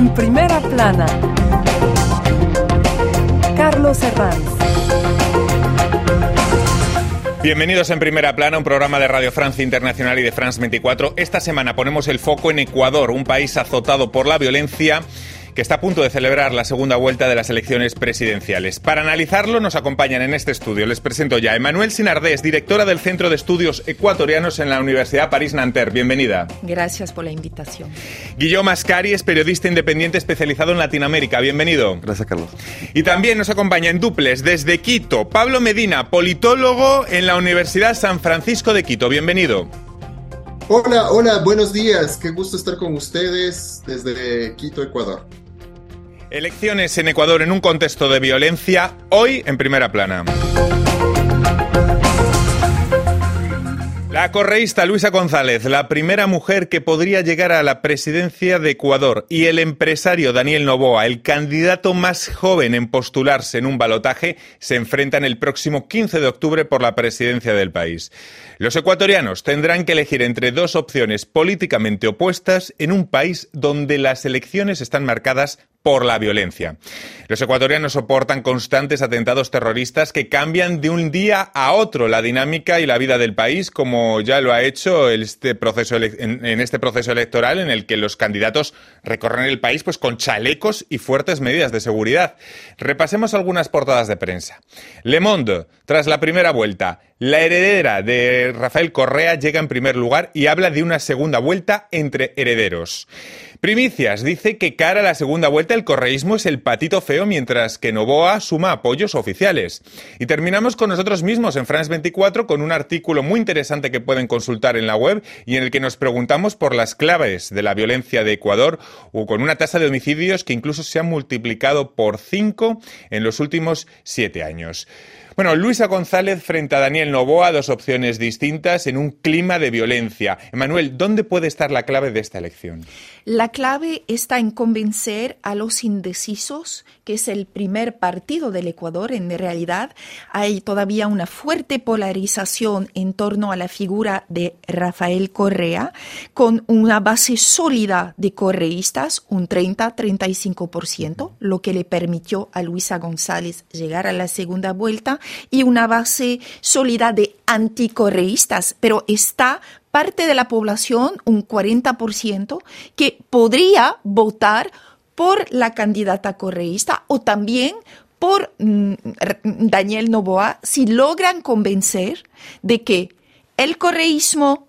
En primera plana, Carlos Herranz. Bienvenidos en Primera Plana, un programa de Radio Francia Internacional y de France 24. Esta semana ponemos el foco en Ecuador, un país azotado por la violencia que está a punto de celebrar la segunda vuelta de las elecciones presidenciales. Para analizarlo nos acompañan en este estudio. Les presento ya a Emanuel Sinardés, directora del Centro de Estudios Ecuatorianos en la Universidad París-Nanterre. Bienvenida. Gracias por la invitación. Guillermo Mascari es periodista independiente especializado en Latinoamérica. Bienvenido. Gracias, Carlos. Y también nos acompaña en duples desde Quito, Pablo Medina, politólogo en la Universidad San Francisco de Quito. Bienvenido. Hola, hola, buenos días. Qué gusto estar con ustedes desde Quito, Ecuador. Elecciones en Ecuador en un contexto de violencia, hoy en primera plana. La correísta Luisa González, la primera mujer que podría llegar a la presidencia de Ecuador, y el empresario Daniel Novoa, el candidato más joven en postularse en un balotaje, se enfrentan el próximo 15 de octubre por la presidencia del país. Los ecuatorianos tendrán que elegir entre dos opciones políticamente opuestas en un país donde las elecciones están marcadas por la violencia. Los ecuatorianos soportan constantes atentados terroristas que cambian de un día a otro la dinámica y la vida del país, como ya lo ha hecho este proceso en, este proceso electoral en el que los candidatos recorren el país pues con chalecos y fuertes medidas de seguridad. Repasemos algunas portadas de prensa. Le Monde, tras la primera vuelta, la heredera de Rafael Correa llega en primer lugar y habla de una segunda vuelta entre herederos. Primicias dice que cara a la segunda vuelta el correísmo es el patito feo mientras que Novoa suma apoyos oficiales. Y terminamos con nosotros mismos en France 24 con un artículo muy interesante que pueden consultar en la web y en el que nos preguntamos por las claves de la violencia de Ecuador o con una tasa de homicidios que incluso se ha multiplicado por cinco en los últimos siete años. Bueno, Luisa González frente a Daniel Novoa, dos opciones distintas en un clima de violencia. Emanuel, ¿dónde puede estar la clave de esta elección? La clave está en convencer a los indecisos, que es el primer partido del Ecuador. En realidad hay todavía una fuerte polarización en torno a la figura de Rafael Correa, con una base sólida de correístas, un 30-35%, lo que le permitió a Luisa González llegar a la segunda vuelta, y una base sólida de anticorreístas, pero está parte de la población, un 40%, que podría votar por la candidata correísta o también por mm, Daniel Novoa si logran convencer de que el correísmo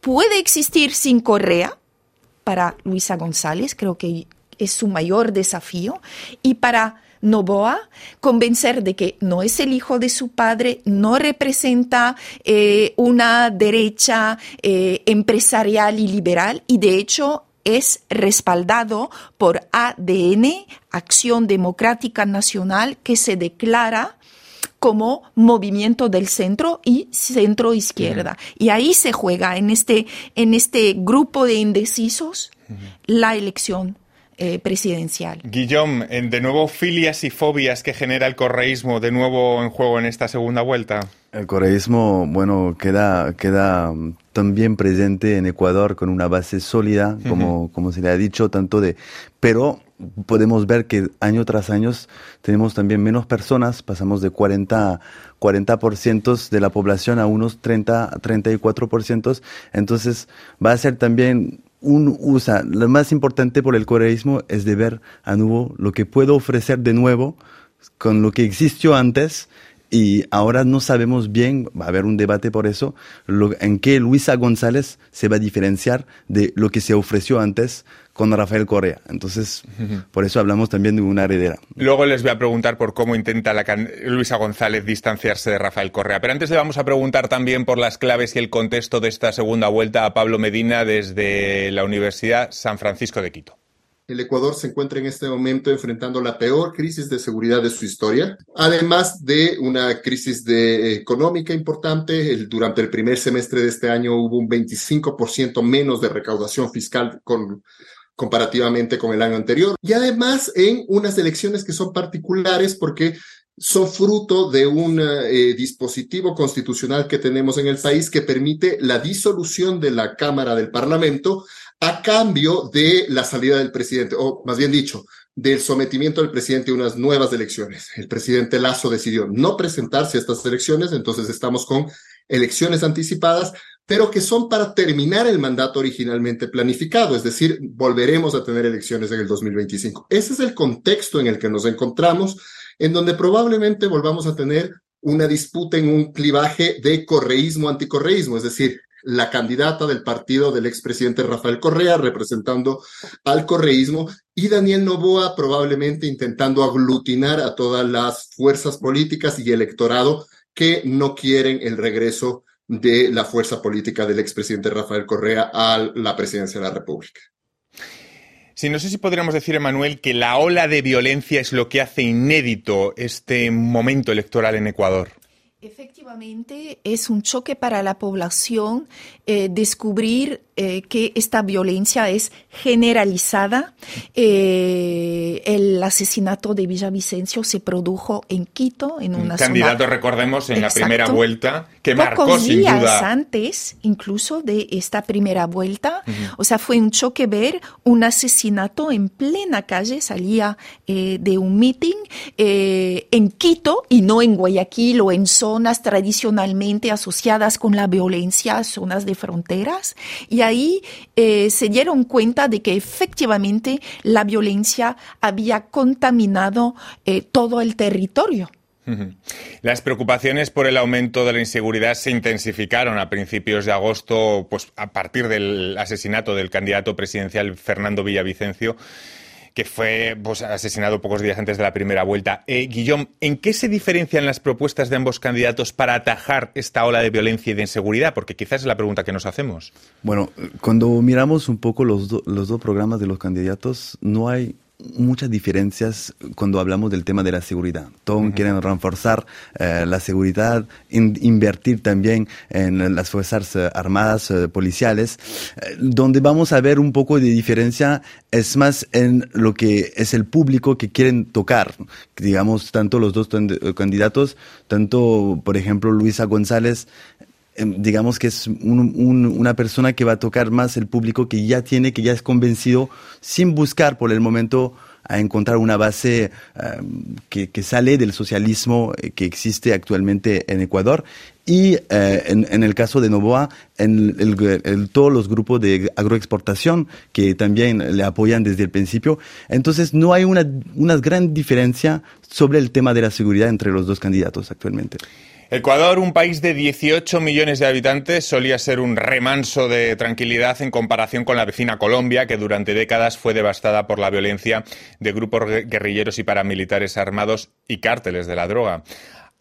puede existir sin Correa, para Luisa González, creo que es su mayor desafío, y para Novoa, convencer de que no es el hijo de su padre, no representa eh, una derecha eh, empresarial y liberal y de hecho es respaldado por ADN, Acción Democrática Nacional, que se declara como movimiento del centro y centro izquierda. Y ahí se juega en este, en este grupo de indecisos la elección eh, presidencial. Guillaume, de nuevo filias y fobias que genera el correísmo de nuevo en juego en esta segunda vuelta. El correísmo, bueno, queda, queda también presente en Ecuador con una base sólida, como, como se le ha dicho, tanto de, pero podemos ver que año tras año tenemos también menos personas, pasamos de 40, 40% de la población a unos 30, 34%, entonces va a ser también un usa, lo más importante por el correísmo es de ver a nuevo lo que puedo ofrecer de nuevo con lo que existió antes y ahora no sabemos bien, va a haber un debate por eso, en qué Luisa González se va a diferenciar de lo que se ofreció antes con Rafael Correa. Entonces, por eso hablamos también de una heredera. Luego les voy a preguntar por cómo intenta la Luisa González distanciarse de Rafael Correa. Pero antes le vamos a preguntar también por las claves y el contexto de esta segunda vuelta a Pablo Medina desde la Universidad San Francisco de Quito. El Ecuador se encuentra en este momento enfrentando la peor crisis de seguridad de su historia, además de una crisis de, económica importante. Durante el primer semestre de este año hubo un 25% menos de recaudación fiscal comparativamente con el año anterior. Y además en unas elecciones que son particulares porque son fruto de un eh, dispositivo constitucional que tenemos en el país que permite la disolución de la Cámara del Parlamento a cambio de la salida del presidente, o más bien dicho, del sometimiento del presidente a unas nuevas elecciones. El presidente Lazo decidió no presentarse a estas elecciones, entonces estamos con elecciones anticipadas, pero que son para terminar el mandato originalmente planificado, es decir, volveremos a tener elecciones en el 2025. Ese es el contexto en el que nos encontramos, en donde probablemente volvamos a tener una disputa en un clivaje de correísmo-anticorreísmo, es decir, la candidata del partido del expresidente Rafael Correa representando al correísmo y Daniel Novoa probablemente intentando aglutinar a todas las fuerzas políticas y electorado que no quieren el regreso de la fuerza política del expresidente Rafael Correa a la presidencia de la República. Sí, no sé si podríamos decir, Emanuel, que la ola de violencia es lo que hace inédito este momento electoral en Ecuador. Efectivamente, es un choque para la población eh, descubrir eh, que esta violencia es generalizada. Eh, el asesinato de Villavicencio se produjo en Quito, en una un candidato, recordemos, en la primera vuelta, que marcó sin días antes, incluso de esta primera vuelta. O sea, fue un choque ver un asesinato en plena calle, salía de un meeting en Quito y no en Guayaquil o en zonas tradicionalmente asociadas con la violencia, zonas de fronteras. Y ahí eh, se dieron cuenta de que efectivamente la violencia había contaminado eh, todo el territorio. Las preocupaciones por el aumento de la inseguridad se intensificaron a principios de agosto, pues a partir del asesinato del candidato presidencial Fernando Villavicencio que fue pues, asesinado pocos días antes de la primera vuelta. Eh, Guillaume, ¿en qué se diferencian las propuestas de ambos candidatos para atajar esta ola de violencia y de inseguridad? Porque quizás es la pregunta que nos hacemos. Bueno, cuando miramos un poco los, los dos programas de los candidatos, no hay muchas diferencias cuando hablamos del tema de la seguridad. Todos quieren reforzar eh, la seguridad, invertir también en las fuerzas eh, armadas eh, policiales. donde vamos a ver un poco de diferencia es más en lo que es el público que quieren tocar. Digamos, tanto los dos candidatos, tanto, por ejemplo, Luisa González digamos que es una persona que va a tocar más el público que ya tiene, que ya es convencido, sin buscar por el momento a encontrar una base em, que, sale del socialismo eh, que existe actualmente en Ecuador. Y eh, en, el caso de Novoa, en todos los grupos de agroexportación que también le apoyan desde el principio. Entonces, no hay una, una gran diferencia sobre el tema de la seguridad entre los dos candidatos actualmente. Ecuador, un país de 18 millones de habitantes, solía ser un remanso de tranquilidad en comparación con la vecina Colombia, que durante décadas fue devastada por la violencia de grupos guerrilleros y paramilitares armados y cárteles de la droga.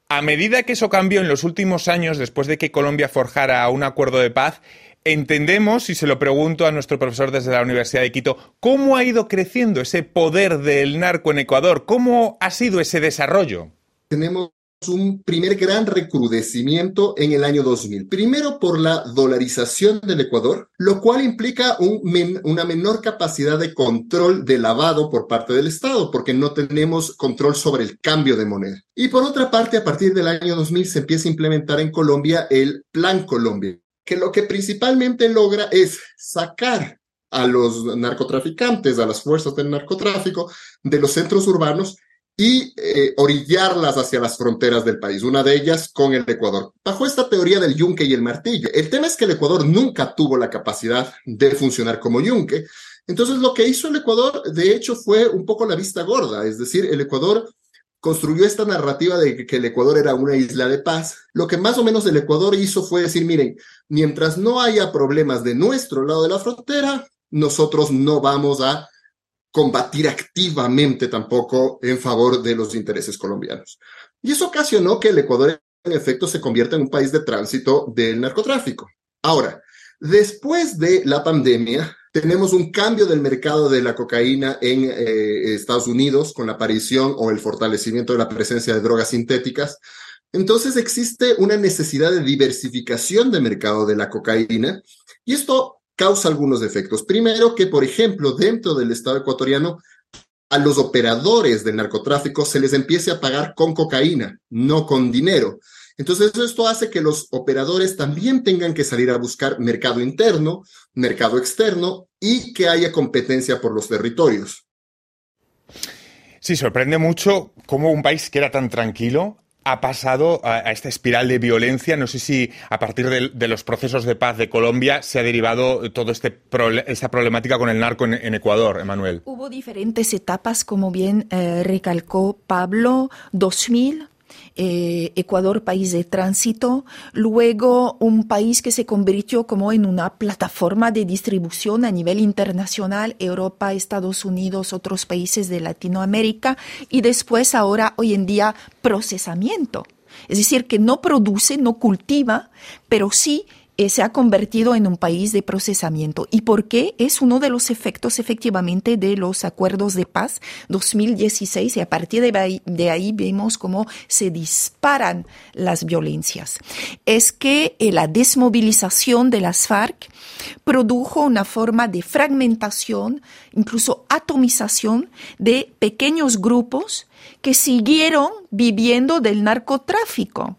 A medida que eso cambió en los últimos años, después de que Colombia forjara un acuerdo de paz, entendemos, y se lo pregunto a nuestro profesor desde la Universidad de Quito, ¿cómo ha ido creciendo ese poder del narco en Ecuador? ¿Cómo ha sido ese desarrollo? Tenemos un primer gran recrudecimiento en el año 2000. Primero por la dolarización del Ecuador, lo cual implica una menor capacidad de control de lavado por parte del Estado, porque no tenemos control sobre el cambio de moneda. Y por otra parte, a partir del año 2000 se empieza a implementar en Colombia el Plan Colombia, que lo que principalmente logra es sacar a los narcotraficantes, a las fuerzas del narcotráfico, de los centros urbanos y eh, orillarlas hacia las fronteras del país, una de ellas con el Ecuador. Bajo esta teoría del yunque y el martillo, el tema es que el Ecuador nunca tuvo la capacidad de funcionar como yunque. Entonces, lo que hizo el Ecuador, de hecho, fue un poco la vista gorda, es decir, el Ecuador construyó esta narrativa de que el Ecuador era una isla de paz. Lo que más o menos el Ecuador hizo fue decir, miren, mientras no haya problemas de nuestro lado de la frontera, nosotros no vamos a combatir activamente tampoco en favor de los intereses colombianos. Y eso ocasionó que el Ecuador en efecto se convierta en un país de tránsito del narcotráfico. Ahora, después de la pandemia, tenemos un cambio del mercado de la cocaína en eh, Estados Unidos con la aparición o el fortalecimiento de la presencia de drogas sintéticas. Entonces existe una necesidad de diversificación del mercado de la cocaína y esto causa algunos efectos. Primero, que por ejemplo, dentro del Estado ecuatoriano, a los operadores del narcotráfico se les empiece a pagar con cocaína, no con dinero. Entonces, esto hace que los operadores también tengan que salir a buscar mercado interno, mercado externo y que haya competencia por los territorios. Sí, sorprende mucho cómo un país que era tan tranquilo ha pasado a, esta espiral de violencia. No sé si a partir de, los procesos de paz de Colombia se ha derivado toda este esta problemática con el narco en, Ecuador, Emanuel. Hubo diferentes etapas, como bien eh, recalcó Pablo, 2000, eh, Ecuador país de tránsito, luego un país que se convirtió como en una plataforma de distribución a nivel internacional, Europa, Estados Unidos, otros países de Latinoamérica, y después ahora, hoy en día, procesamiento. Es decir, que no produce, no cultiva, pero sí se ha convertido en un país de procesamiento. ¿Y por qué? Es uno de los efectos efectivamente de los acuerdos de paz 2016 y a partir de ahí, de ahí vemos cómo se disparan las violencias. Es que eh, la desmovilización de las FARC produjo una forma de fragmentación, incluso atomización de pequeños grupos que siguieron viviendo del narcotráfico,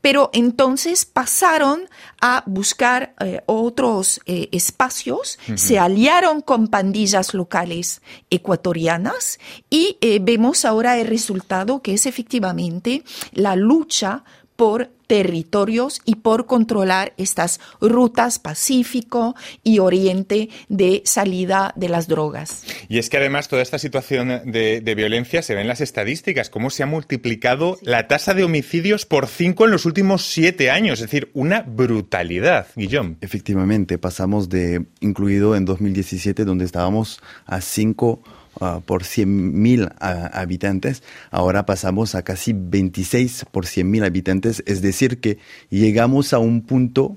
pero entonces pasaron a buscar eh, otros eh, espacios, se aliaron con pandillas locales ecuatorianas y eh, vemos ahora el resultado que es efectivamente la lucha por territorios y por controlar estas rutas Pacífico y Oriente de salida de las drogas. Y es que además toda esta situación de, violencia se ve en las estadísticas, cómo se ha multiplicado la tasa de homicidios por cinco en los últimos siete años, es decir, una brutalidad, Guillón. Efectivamente, pasamos de, incluido en 2017, donde estábamos a cinco Ah, por 100.000 habitantes, ahora pasamos a casi 26 por 100.000 habitantes, es decir, que llegamos a un punto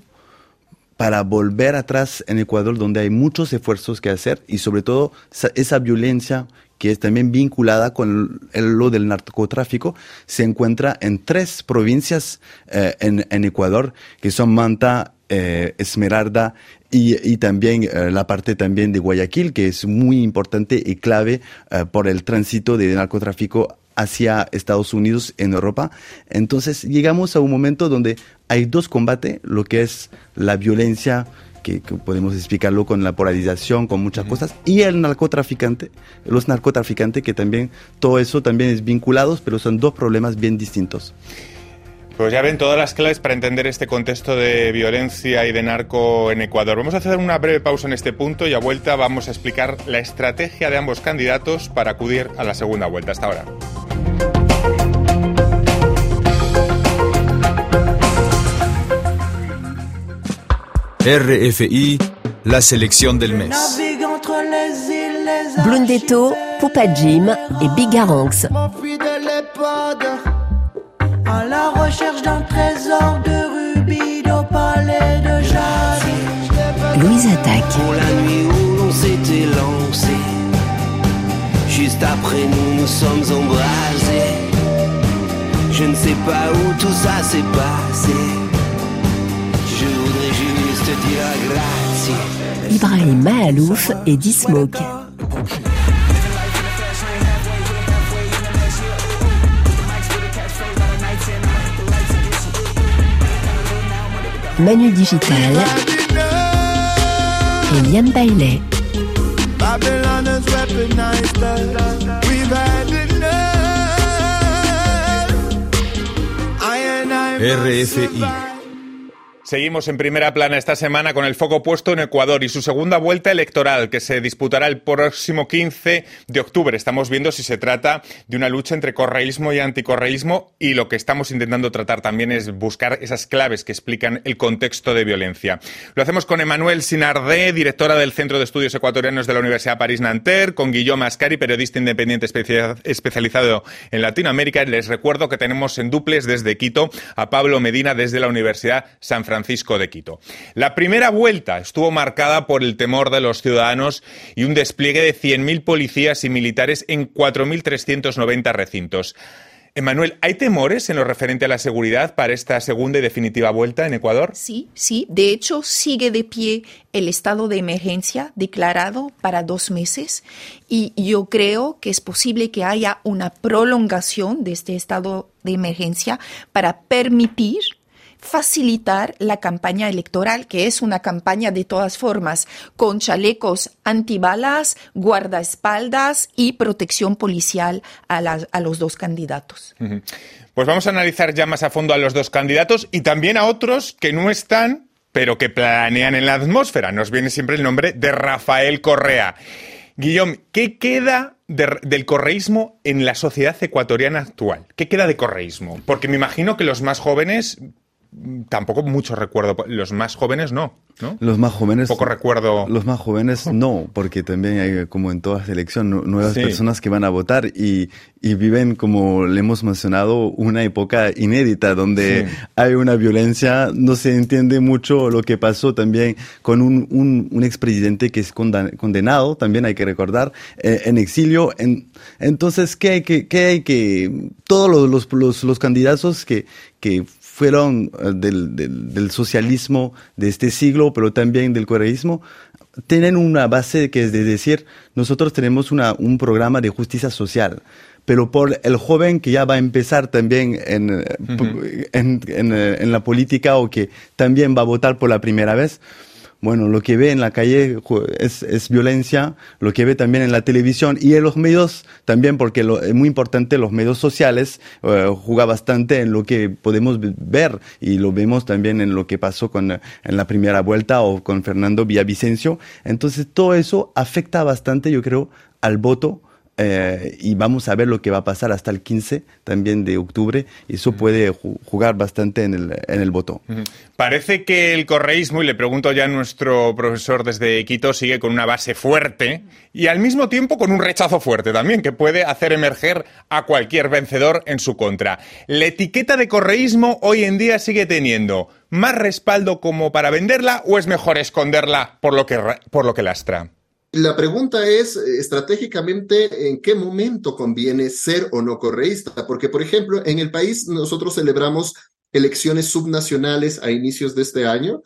para volver atrás en Ecuador donde hay muchos esfuerzos que hacer y sobre todo esa violencia que es también vinculada con lo del narcotráfico, se encuentra en tres provincias eh, en, Ecuador, que son Manta, eh, Esmeralda y, también eh, la parte también de Guayaquil, que es muy importante y clave eh, por el tránsito de narcotráfico hacia Estados Unidos en Europa. Entonces llegamos a un momento donde hay dos combates, lo que es la violencia, que, podemos explicarlo con la polarización, con muchas cosas, y el narcotraficante, los narcotraficantes, que también todo eso también es vinculados, pero son dos problemas bien distintos. Pues ya ven todas las claves para entender este contexto de violencia y de narco en Ecuador. Vamos a hacer una breve pausa en este punto y a vuelta vamos a explicar la estrategia de ambos candidatos para acudir a la segunda vuelta. Hasta ahora. RFI, la selección del mes. Blundetto, Pupa Jim et Bigaranx. à la recherche d'un trésor de rubis, d'opale et de jade. Louise attaque. Pour la nuit où l'on s'était lancé, juste après nous nous sommes embrasés. Je ne sais pas où tout ça s'est passé. Ibrahim Mahalouf et Dismoke. Manu Digital et Liam Bailey. RFI Seguimos en primera plana esta semana con el foco puesto en Ecuador y su segunda vuelta electoral que se disputará el próximo 15 de octubre. Estamos viendo si se trata de una lucha entre correísmo y anticorreísmo y lo que estamos intentando tratar también es buscar esas claves que explican el contexto de violencia. Lo hacemos con Emanuel Sinardé, directora del Centro de Estudios Ecuatorianos de la Universidad París-Nanterre, con Guillaume Ascari, periodista independiente especializado en Latinoamérica. Les recuerdo que tenemos en duples desde Quito a Pablo Medina desde la Universidad San Francisco. Francisco de Quito. La primera vuelta estuvo marcada por el temor de los ciudadanos y un despliegue de 100.000 policías y militares en 4.390 recintos. Emanuel, ¿hay temores en lo referente a la seguridad para esta segunda y definitiva vuelta en Ecuador? Sí, sí. De hecho, sigue de pie el estado de emergencia declarado para dos meses y yo creo que es posible que haya una prolongación de este estado de emergencia para permitir facilitar la campaña electoral, que es una campaña de todas formas, con chalecos antibalas, guardaespaldas y protección policial a, las- a los dos candidatos. Pues vamos a analizar ya más a fondo a los dos candidatos y también a otros que no están, pero que planean en la atmósfera. Nos viene siempre el nombre de Rafael Correa. Guillaume, ¿qué queda de- del correísmo en la sociedad ecuatoriana actual? ¿Qué queda de correísmo? Porque me imagino que los más jóvenes, tampoco mucho recuerdo, los más jóvenes no, ¿no? Los más jóvenes. Poco recuerdo. Los más jóvenes no, porque también hay, como en toda selección, nu- nuevas Sí. personas que van a votar y, y viven, como le hemos mencionado, una época inédita donde Sí. hay una violencia, no se entiende mucho lo que pasó también con un, un, un expresidente que es condenado, también hay que recordar, eh, en exilio. En- entonces, ¿qué hay que, qué hay que, todos los, los, los candidatos que, que fueron eh, del, del, del socialismo de este siglo, pero también del correísmo, tienen una base que es de decir, nosotros tenemos una, un programa de justicia social, pero por el joven que ya va a empezar también en, eh, pu- en, en, eh, en la política o que también va a votar por la primera vez, bueno, lo que ve en la calle es, violencia, lo que ve también en la televisión y en los medios también, porque lo, es muy importante, los medios sociales eh, juega bastante en lo que podemos ver y lo vemos también en lo que pasó con, en la primera vuelta o con Fernando Villavicencio. Entonces, todo eso afecta bastante, yo creo, al voto. Eh, y vamos a ver lo que va a pasar hasta el 15 también de octubre. y Eso puede ju- jugar bastante en el, en el voto. Parece que el correísmo, y le pregunto ya a nuestro profesor desde Quito, sigue con una base fuerte y al mismo tiempo con un rechazo fuerte también, que puede hacer emerger a cualquier vencedor en su contra. La etiqueta de correísmo hoy en día sigue teniendo más respaldo como para venderla o es mejor esconderla por lo que, por lo que lastra. La pregunta es eh, estratégicamente en qué momento conviene ser o no correísta, porque por ejemplo en el país nosotros celebramos elecciones subnacionales a inicios de este año,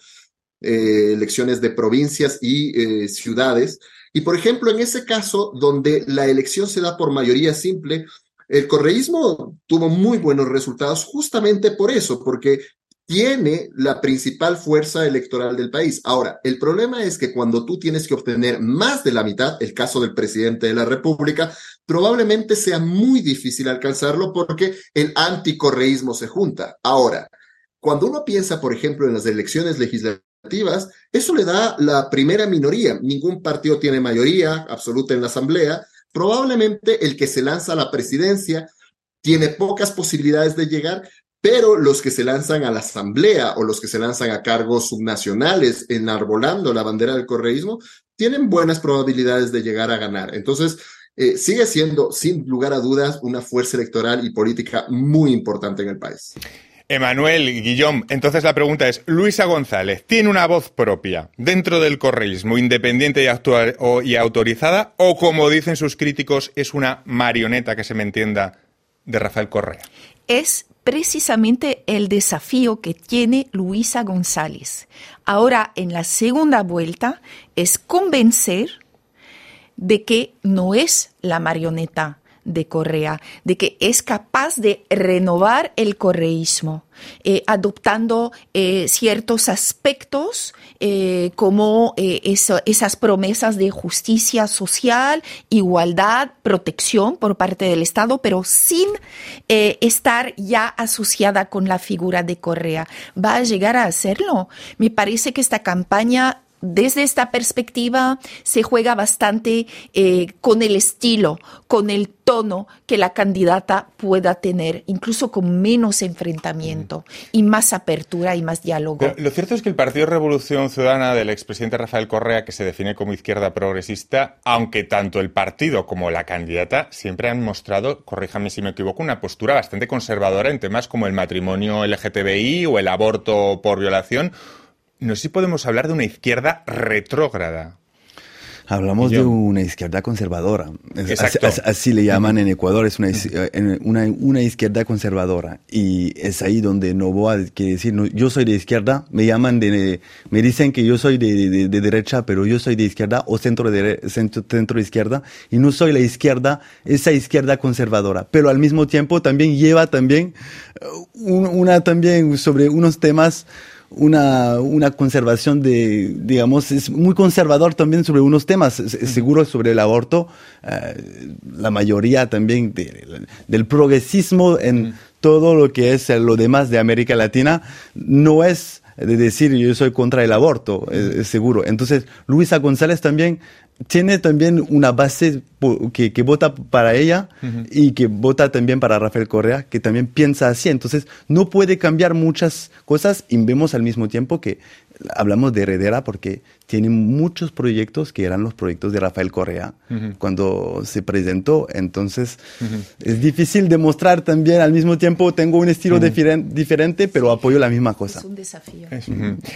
eh, elecciones de provincias y eh, ciudades, y por ejemplo en ese caso donde la elección se da por mayoría simple, el correísmo tuvo muy buenos resultados justamente por eso, porque tiene la principal fuerza electoral del país. Ahora, el problema es que cuando tú tienes que obtener más de la mitad, el caso del presidente de la República, probablemente sea muy difícil alcanzarlo porque el anticorreísmo se junta. Ahora, cuando uno piensa, por ejemplo, en las elecciones legislativas, eso le da la primera minoría. Ningún partido tiene mayoría absoluta en la Asamblea. Probablemente el que se lanza a la presidencia tiene pocas posibilidades de llegar, pero los que se lanzan a la asamblea o los que se lanzan a cargos subnacionales enarbolando la bandera del correísmo tienen buenas probabilidades de llegar a ganar. Entonces, eh, sigue siendo, sin lugar a dudas, una fuerza electoral y política muy importante en el país. Emanuel Guillón, entonces la pregunta es, Luisa González, ¿tiene una voz propia dentro del correísmo, independiente y, actua- o- y autorizada, o como dicen sus críticos, es una marioneta, que se me entienda, de Rafael Correa? es precisamente el desafío que tiene Luisa González. Ahora, en la segunda vuelta, es convencer de que no es la marioneta de Correa, de que es capaz de renovar el correísmo, eh, adoptando eh, ciertos aspectos eh, como esas promesas de justicia social, igualdad, protección por parte del Estado, pero sin estar ya asociada con la figura de Correa. ¿Va a llegar a hacerlo? Me parece que esta campaña desde esta perspectiva se juega bastante eh, con el estilo, con el tono que la candidata pueda tener, incluso con menos enfrentamiento y más apertura y más diálogo. Pero lo cierto es que el Partido Revolución Ciudadana del expresidente Rafael Correa, que se define como izquierda progresista, aunque tanto el partido como la candidata siempre han mostrado, corríjame si me equivoco, una postura bastante conservadora en temas como el matrimonio LGTBI o el aborto por violación. No sé si podemos hablar de una izquierda retrógrada. Hablamos de una izquierda conservadora. Así, así, le llaman en Ecuador, es una, una, una, izquierda conservadora. Y es ahí donde Novoa quiere decir, no, yo soy de izquierda, me llaman de, me dicen que yo soy de, de, derecha, pero yo soy de izquierda o centro de, centro, centro izquierda, y no soy la izquierda, esa izquierda conservadora. Pero al mismo tiempo también lleva también una, también sobre unos temas una, una conservación de, digamos, es muy conservador también sobre unos temas, seguro sobre el aborto, eh, la mayoría también del progresismo en todo lo que es lo demás de América Latina no es de decir yo soy contra el aborto, es seguro. Entonces, Luisa González también tiene también una base que, que vota para ella y que vota también para Rafael Correa, que también piensa así. Entonces, no puede cambiar muchas cosas y vemos al mismo tiempo que hablamos de heredera porque tiene muchos proyectos que eran los proyectos de Rafael Correa cuando se presentó. Entonces, es difícil demostrar también. Al mismo tiempo, tengo un estilo diferente, pero apoyo la misma cosa. Es un desafío.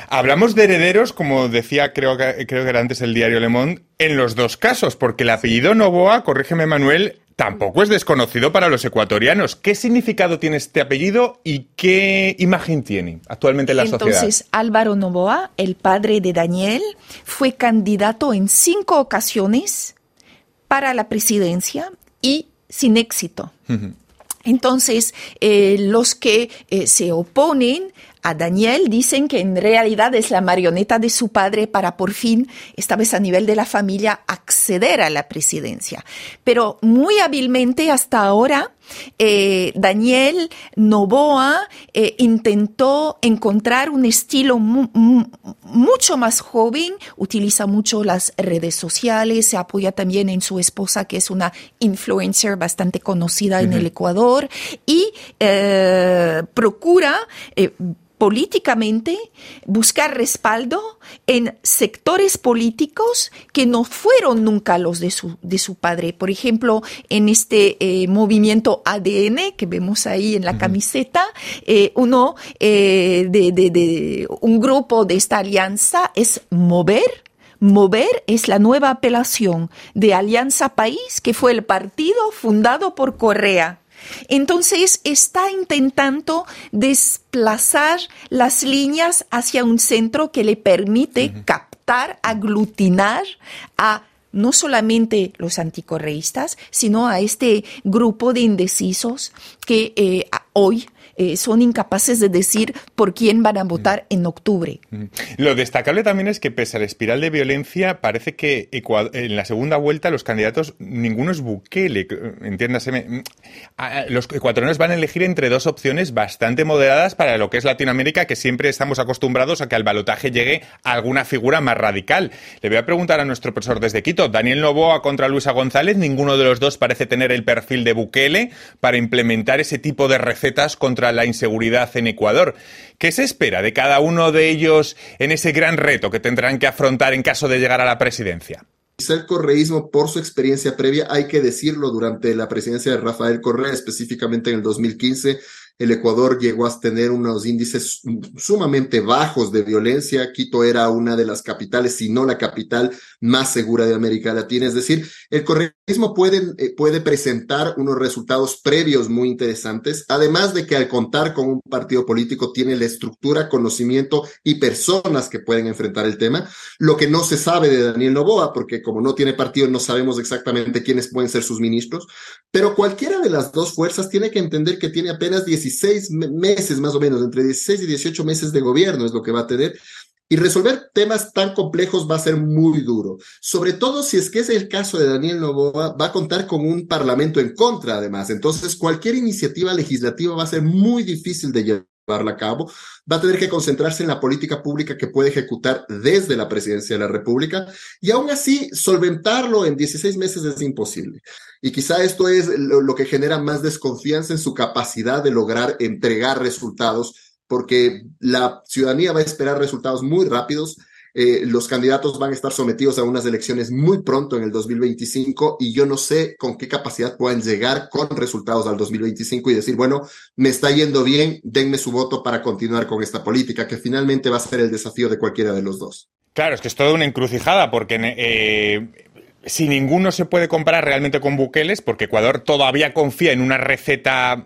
Hablamos de herederos, como decía, creo que, creo que era antes el diario Le Monde, en los dos casos, porque el apellido Novoa, corrígeme Manuel, tampoco es desconocido para los ecuatorianos. ¿Qué significado tiene este apellido y qué imagen tiene actualmente en la sociedad? Entonces, Álvaro Novoa, el padre de Daniel, fue candidato en cinco ocasiones para la presidencia y sin éxito. Entonces, eh, los que eh, se oponen a Daniel dicen que en realidad es la marioneta de su padre para por fin, esta vez a nivel de la familia, acceder a la presidencia. Pero muy hábilmente hasta ahora, eh, Daniel Novoa eh, intentó encontrar un estilo mucho más joven, utiliza mucho las redes sociales, se apoya también en su esposa, que es una influencer bastante conocida en el Ecuador, y eh, procura políticamente buscar respaldo en sectores políticos que no fueron nunca los de su, de su padre. Por ejemplo, en este eh, movimiento ADN que vemos ahí en la camiseta, eh, uno eh, de, de un grupo de esta alianza es Mover, Mover es la nueva apelación de Alianza País, que fue el partido fundado por Correa. Entonces está intentando desplazar las líneas hacia un centro que le permite captar, aglutinar a no solamente los anticorreístas, sino a este grupo de indecisos que eh, hoy eh, son incapaces de decir por quién van a votar en octubre. Lo destacable también es que pese a la espiral de violencia, parece que en la segunda vuelta los candidatos, ninguno es Bukele, entiéndase. Los ecuatorianos van a elegir entre dos opciones bastante moderadas para lo que es Latinoamérica, que siempre estamos acostumbrados a que al balotaje llegue alguna figura más radical. Le voy a preguntar a nuestro profesor desde Quito, Daniel Novoa contra Luisa González, ninguno de los dos parece tener el perfil de Bukele para implementar ese tipo de recetas contra la inseguridad en Ecuador. ¿Qué se espera de cada uno de ellos en ese gran reto que tendrán que afrontar en caso de llegar a la presidencia? el correísmo, por su experiencia previa, hay que decirlo, durante la presidencia de Rafael Correa, específicamente en el 2015, el Ecuador llegó a tener unos índices sumamente bajos de violencia. Quito era una de las capitales, si no la capital más segura de América Latina. Es decir, el correísmo puede, eh, puede presentar unos resultados previos muy interesantes, además de que al contar con un partido político tiene la estructura, conocimiento y personas que pueden enfrentar el tema. Lo que no se sabe de Daniel Novoa, porque como no tiene partido, no sabemos exactamente quiénes pueden ser sus ministros, pero cualquiera de las dos fuerzas tiene que entender que tiene apenas 16 meses más o menos, entre 16 y 18 meses de gobierno es lo que va a tener. Y resolver temas tan complejos va a ser muy duro, sobre todo si es que es el caso de Daniel Novoa, va a contar con un parlamento en contra además. Entonces, cualquier iniciativa legislativa va a ser muy difícil de llevarla a cabo, va a tener que concentrarse en la política pública que puede ejecutar desde la presidencia de la República y aún así solventarlo en 16 meses es imposible. Y quizá esto es lo, que genera más desconfianza en su capacidad de lograr entregar resultados, porque la ciudadanía va a esperar resultados muy rápidos. Eh, los candidatos van a estar sometidos a unas elecciones muy pronto en el 2025 y yo no sé con qué capacidad puedan llegar con resultados al 2025 y decir, bueno, me está yendo bien, denme su voto para continuar con esta política, que finalmente va a ser el desafío de cualquiera de los dos. Claro, es que es toda una encrucijada, porque eh, si ninguno se puede comprar realmente con buqueles, porque Ecuador todavía confía en una receta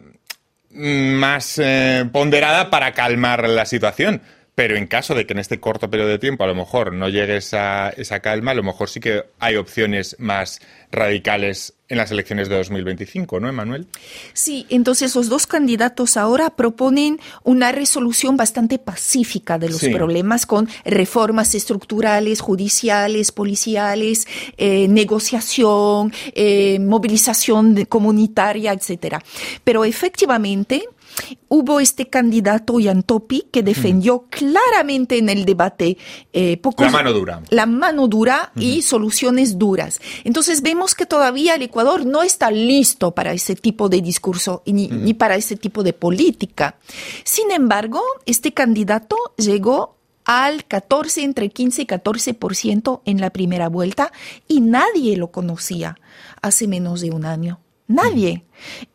mm, más eh, ponderada para calmar la situación. Pero en caso de que en este corto periodo de tiempo a lo mejor no llegue esa, esa calma, a lo mejor sí que hay opciones más radicales en las elecciones de 2025, ¿no, Emanuel? Sí, entonces los dos candidatos ahora proponen una resolución bastante pacífica de los Sí. problemas con reformas estructurales, judiciales, policiales, eh, negociación, eh, movilización comunitaria, etcétera. Pero efectivamente hubo este candidato Yantopi que defendió claramente en el debate eh, pocos- La mano dura. la mano dura y soluciones duras. Entonces vemos que todavía el Ecuador no está listo para ese tipo de discurso y ni, ni para ese tipo de política. Sin embargo, este candidato llegó al 14, entre 15 y 14% en la primera vuelta y nadie lo conocía hace menos de un año. Nadie.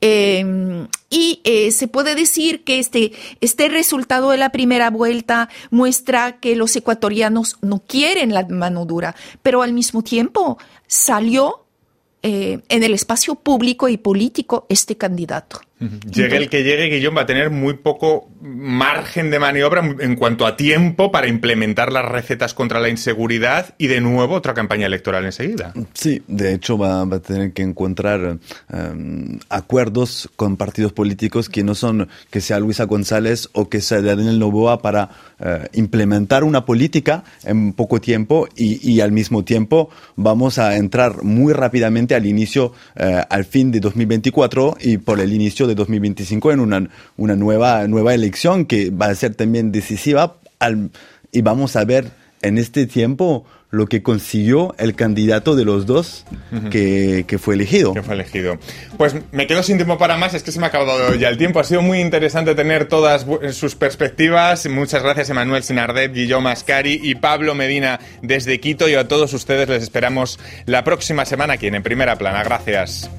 Eh, y eh, se puede decir que este, este resultado de la primera vuelta muestra que los ecuatorianos no quieren la mano dura, pero al mismo tiempo salió eh, en el espacio público y político este candidato. Llegue el que llegue, Guillón va a tener muy poco margen de maniobra en cuanto a tiempo para implementar las recetas contra la inseguridad y de nuevo otra campaña electoral enseguida. Sí, de hecho va, va a tener que encontrar em, acuerdos con partidos políticos que no son que sea Luisa González o que sea Daniel Novoa para eh, implementar una política en poco tiempo y, y al mismo tiempo vamos a entrar muy rápidamente al inicio, eh, al fin de 2024 y por el inicio de 2025 en una, una nueva, nueva elección que va a ser también decisiva al- y vamos a ver en este tiempo lo que consiguió el candidato de los dos que, que fue elegido. Que fue elegido. Pues me quedo sin tiempo para más, es que se me ha acabado ya el tiempo. Ha sido muy interesante tener todas sus perspectivas. Muchas gracias, Emanuel Sinardet, Guillaume Mascari y Pablo Medina desde Quito. Y a todos ustedes les esperamos la próxima semana aquí En Primera Plana. Gracias.